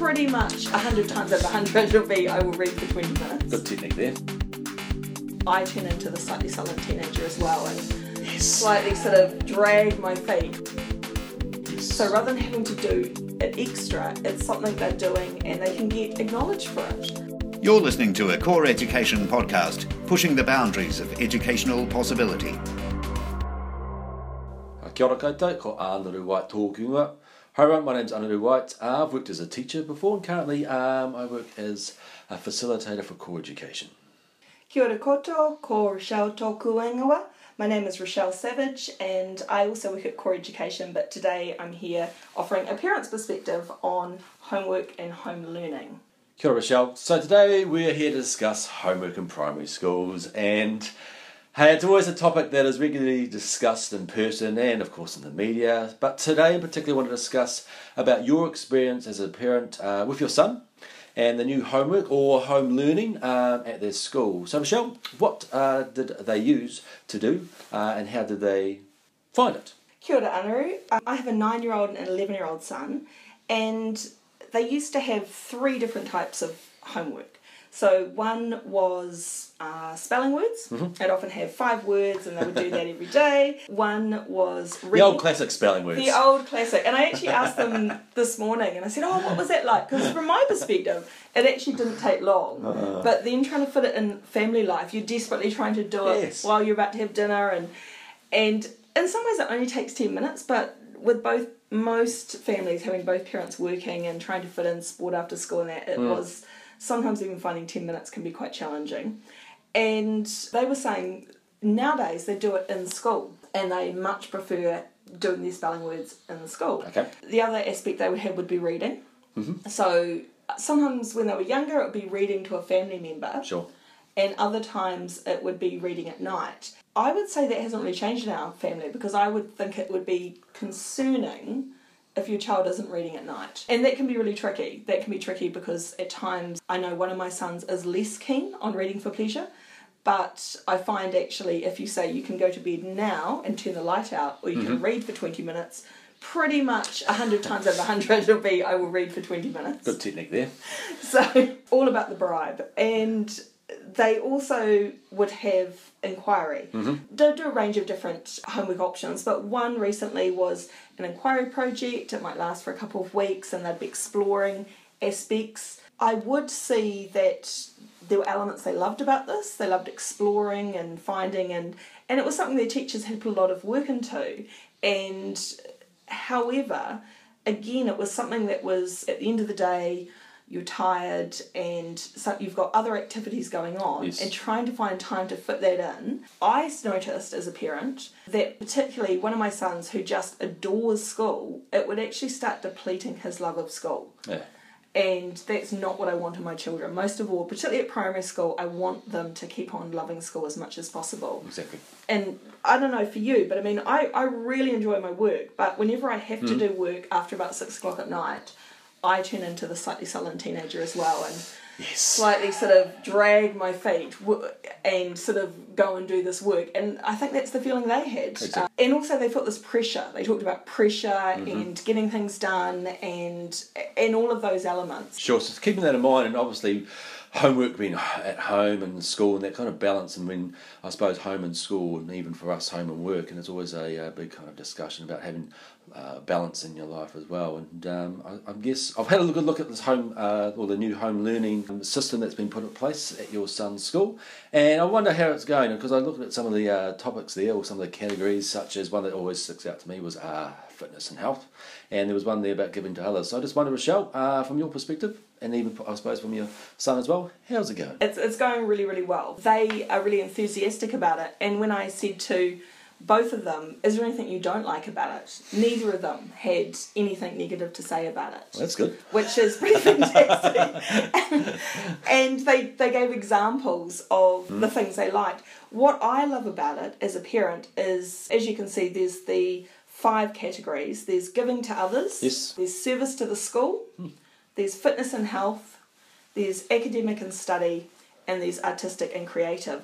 pretty much 100 times over 100 will be I will read for 20 minutes. Good technique there. I turn into the slightly sullen teenager as well and Yes. slightly sort of drag my feet. yes. So rather than having to do it extra, it's something they're doing and they can get acknowledged for it. You're listening to a Core Education podcast, pushing the boundaries of educational possibility. Kia ora koutou, ko Anaru White tōku ingoa. Hi everyone, my name's Anaru White. Uh, I've worked as a teacher before and currently um, I work as a facilitator for core education. Kia ora koutou, ko Rochelle tōku ingoa. My name is Rochelle Savage and I also work at Core Education, but today I'm here offering a parent's perspective on homework and home learning. Kia ora Rochelle. So today we're here to discuss homework in primary schools and hey, it's always a topic that is regularly discussed in person and of course in the media. But today in particular I want to discuss about your experience as a parent uh, with your son and the new homework or home learning um, at their school. So Michelle, what uh, did they use to do uh, and how did they find it? Kia ora Anaru. Um, I have a nine year old and an 11 year old son, and they used to have three different types of homework. So one was uh, spelling words. Mm-hmm. They'd often have five words, and they would do that every day. One was The old classic spelling words. The old classic. And I actually asked them this morning and I said, Oh, what was that like? Because from my perspective, it actually didn't take long. Uh-huh. But then trying to fit it in family life, you're desperately trying to do it Yes. while you're about to have dinner. And, and in some ways, it only takes 10 minutes, but with both most families having both parents working and trying to fit in sport after school and that, it mm. was sometimes even finding 10 minutes can be quite challenging. And they were saying nowadays they do it in school and they much prefer doing their spelling words in the school. Okay. The other aspect they would have would be reading. Mm-hmm. So uh, sometimes when they were younger, it would be reading to a family member, Sure. and other times it would be reading at night. I would say that hasn't really changed in our family because I would think it would be concerning if your child isn't reading at night. And that can be really tricky. That can be tricky because at times I know one of my sons is less keen on reading for pleasure. But I find actually, if you say you can go to bed now and turn the light out, or you can mm-hmm. read for 20 minutes, pretty much 100 times over 100 it'll be I will read for 20 minutes. Good technique there. So, all about the bribe. And they also would have inquiry. Mm-hmm. They do a range of different homework options, but one recently was an inquiry project. It might last for a couple of weeks and they'd be exploring aspects. I would see that there were elements they loved about this. They loved exploring and finding, and, and it was something their teachers had put a lot of work into. And however, again, it was something that was at the end of the day, you're tired and so you've got other activities going on Yes. and trying to find time to fit that in. I noticed as a parent that particularly one of my sons who just adores school, it would actually start depleting his love of school. Yeah. And that's not what I want in my children. Most of all, particularly at primary school, I want them to keep on loving school as much as possible Exactly. and I don't know for you, but I mean, I, I really enjoy my work, but whenever I have to hmm. do work after about six o'clock at night, I turn into the slightly sullen teenager as well and Yes. slightly sort of drag my feet w- and sort of go and do this work. And I think that's the feeling they had. Exactly. Uh, and also, they felt this pressure. They talked about pressure and getting things done and and all of those elements. Sure. So keeping that in mind, and obviously homework being at home and school, and that kind of balance, and when I suppose home and school, and even for us, home and work, and it's always a, uh big kind of discussion about having uh, balance in your life as well. And um, I, I guess I've had a good look at this home uh, or the new home learning system that's been put in place at your son's school, and I wonder how it's going because I looked at some of the uh, topics there, or some of the categories, such as one that always sticks out to me was uh, fitness and health, and there was one there about giving to others. So I just wonder, Rochelle, uh, from your perspective, and even I suppose from your son as well, how's it going? It's, it's going really, really well. They are really enthusiastic about it. And when I said to both of them, is there anything you don't like about it? Neither of them had anything negative to say about it. That's good. Which is pretty fantastic. and they, they gave examples of the things they liked. What I love about it as a parent is, as you can see, there's the five categories. There's giving to others, Yes. there's service to the school, hmm. there's fitness and health, there's academic and study, and there's artistic and creative.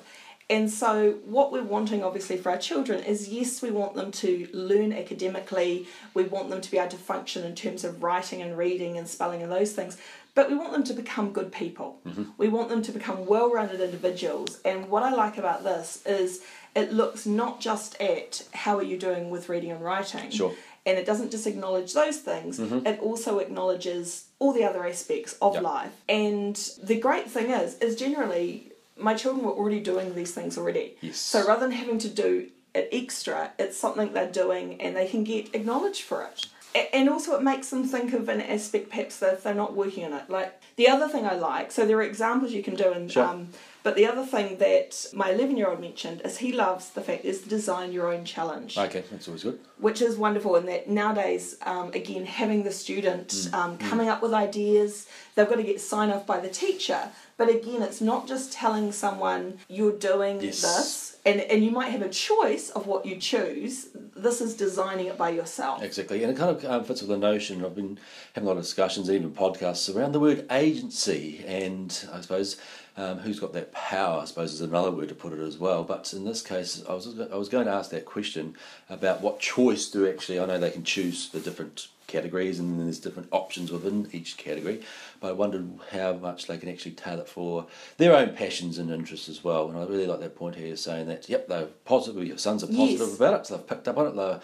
And so, what we're wanting, obviously, for our children is yes, we want them to learn academically, we want them to be able to function in terms of writing and reading and spelling and those things, but we want them to become good people. Mm-hmm. We want them to become well rounded individuals. And what I like about this is it looks not just at how are you doing with reading and writing. Sure. And it doesn't just acknowledge those things, it also acknowledges all the other aspects of Yep. life. And the great thing is, is generally my children were already doing these things already. Yes. So rather than having to do it extra, it's something they're doing and they can get acknowledged for it. A- And also, it makes them think of an aspect perhaps that if they're not working on it. Like the other thing I like, so there are examples you can do, and Sure. um, but the other thing that my eleven-year-old mentioned is he loves the fact is the design your own challenge Okay, that's always good. which is wonderful in that nowadays um, again having the student Mm, um, coming up with ideas they've got to get sign off by the teacher but again it's not just telling someone you're doing Yes. this and, and you might have a choice of what you choose this is designing it by yourself Exactly, and it kind of um, fits with the notion. I've been having a lot of discussions, even podcasts, around the word agency, and I suppose um, who's got that power. I suppose is another word to put it as well. But in this case, I was I was going to ask that question about what choice do actually. I know they can choose the different categories, and then there's different options within each category. But I wondered how much they can actually tailor it for their own passions and interests as well. And I really like that point here, saying that yep, they're positive. Your sons are positive Yes. about it, so they've picked up on it. They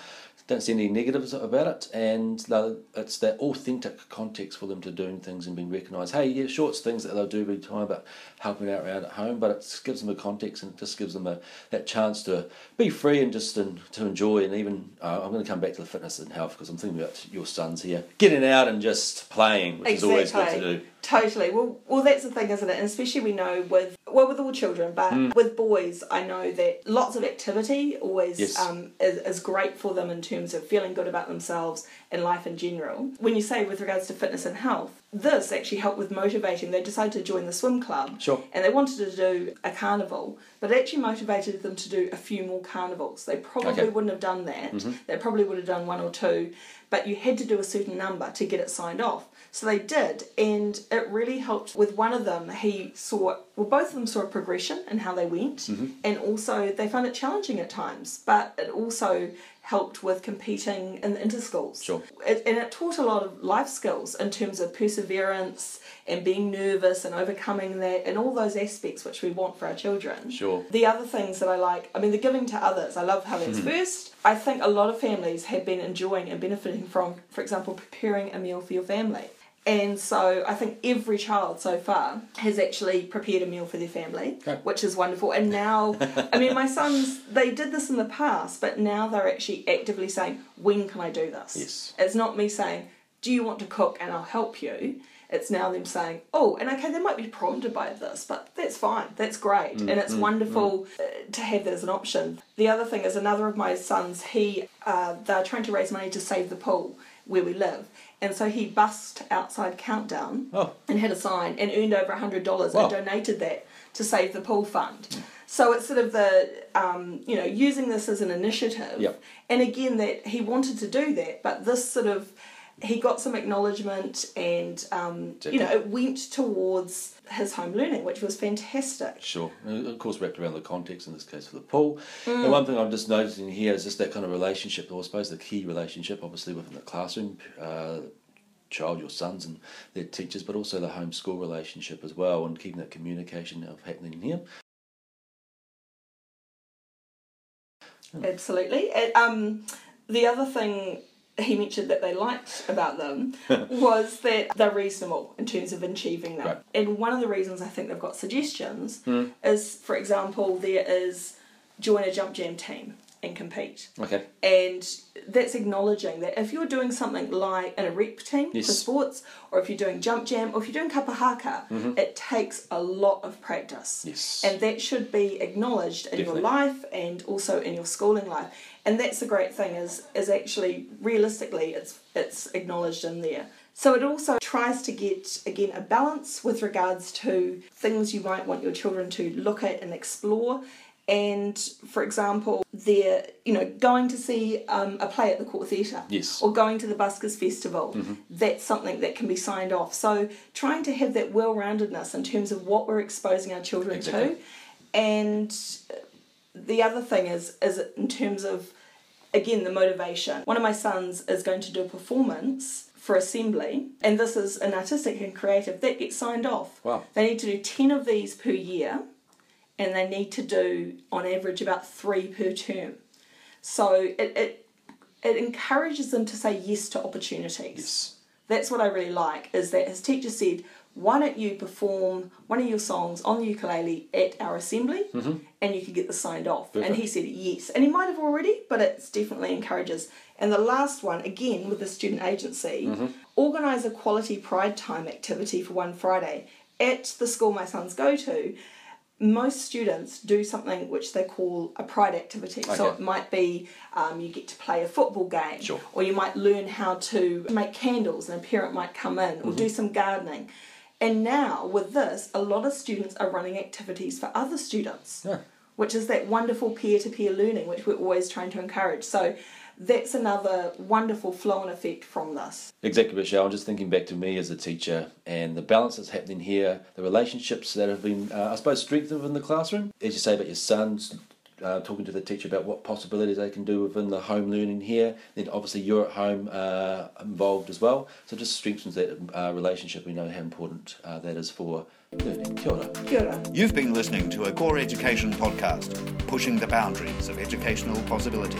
don't see any negatives about it, and it's that authentic context for them to doing things and being recognised. Hey, yeah, sure, it's things that they'll do every time about helping out around at home, but it gives them a context and it just gives them a that chance to be free and just to, to enjoy. And even uh, I'm going to come back to the fitness and health because I'm thinking about your sons here getting out and just playing, which is always good to do. Totally. Well, well, that's the thing, isn't it? And especially we know with well with all children, but Hmm. with boys, I know that lots of activity always Yes. um, is, is great for them in terms of feeling good about themselves and life in general. When you say with regards to fitness and health, this actually helped with motivating. They decided to join the swim club, Sure. and they wanted to do a carnival, but it actually motivated them to do a few more carnivals. They probably Okay. wouldn't have done that. Mm-hmm. They probably would have done one or two, but you had to do a certain number to get it signed off. So they did, and it really helped. With one of them, he saw, well, both of them saw a progression in how they went, mm-hmm. and also they found it challenging at times, but it also helped with competing in the interschools. Sure. It, and it taught a lot of life skills in terms of perseverance and being nervous and overcoming that and all those aspects which we want for our children. Sure. The other things that I like, I mean, the giving to others, I love how that's mm-hmm. first. I think a lot of families have been enjoying and benefiting from, for example, preparing a meal for your family. And so I think every child so far has actually prepared a meal for their family, Okay. which is wonderful. And now, I mean, my sons, they did this in the past, but now they're actually actively saying, when can I do this? Yes. It's not me saying, do you want to cook and I'll help you? It's now them saying, oh, and okay, they might be prompted by this, but that's fine, that's great, and it's wonderful uh, to have that as an option. The other thing is another of my sons, he uh, they're trying to raise money to save the pool where we live, and so he bussed outside Countdown Oh. and had a sign and earned over a hundred dollars Wow. and donated that to save the pool fund. So it's sort of the um, you know using this as an initiative, Yep. and again that he wanted to do that, but this sort of he got some acknowledgement and um, you know it went towards his home learning, which was fantastic. Sure. And of course, wrapped around the context, in this case for the pool. And one thing I'm just noticing here is just that kind of relationship, or I suppose the key relationship, obviously, within the classroom. Uh, child, your sons and their teachers, but also the home school relationship as well, and keeping that communication of happening here. Absolutely. And, um, the other thing he mentioned that they liked about them was that they're reasonable in terms of achieving them. Right. And one of the reasons I think they've got suggestions hmm. is, for example, there is join a jump jam team and compete. Okay. And that's acknowledging that if you're doing something like in a rep team Yes. for sports, or if you're doing jump jam, or if you're doing kapahaka, mm-hmm. it takes a lot of practice. Yes. And that should be acknowledged in Definitely. your life and also in your schooling life. And that's the great thing is is actually realistically it's it's acknowledged in there. So it also tries to get again a balance with regards to things you might want your children to look at and explore. And for example, they're you know going to see um, a play at the Court Theatre, Yes. or going to the Buskers Festival. That's something that can be signed off. So trying to have that well-roundedness in terms of what we're exposing our children Exactly. to, And the other thing is is in terms of again the motivation. One of my sons is going to do a performance for assembly, and this is an artistic and creative that gets signed off. Wow. They need to do ten of these per year, and they need to do on average about three per term. So it it, it encourages them to say yes to opportunities. Yes. That's what I really like is that his teacher said, why don't you perform one of your songs on the ukulele at our assembly mm-hmm. and you can get this signed off. And he said yes. And he might have already, but it's definitely encourages. And the last one, again with the student agency, mm-hmm. organise a quality pride time activity for one Friday. At the school my sons go to, most students do something which they call a pride activity. So it might be um, you get to play a football game, Sure. or you might learn how to make candles, and a parent might come in, or do some gardening. And now with this, a lot of students are running activities for other students, Yeah. which is that wonderful peer to peer learning, which we're always trying to encourage. So that's another wonderful flow and effect from this. Exactly, Michelle. I'm just thinking back to me as a teacher and the balance that's happening here, the relationships that have been, uh, I suppose, strengthened within the classroom. As you say about your sons, uh, talking to the teacher about what possibilities they can do within the home learning here. Then obviously you're at home uh, involved as well. So it just strengthens that uh, relationship. We know how important uh, that is for learning. Kia ora. Kia ora. You've been listening to a Core Education podcast, pushing the boundaries of educational possibility.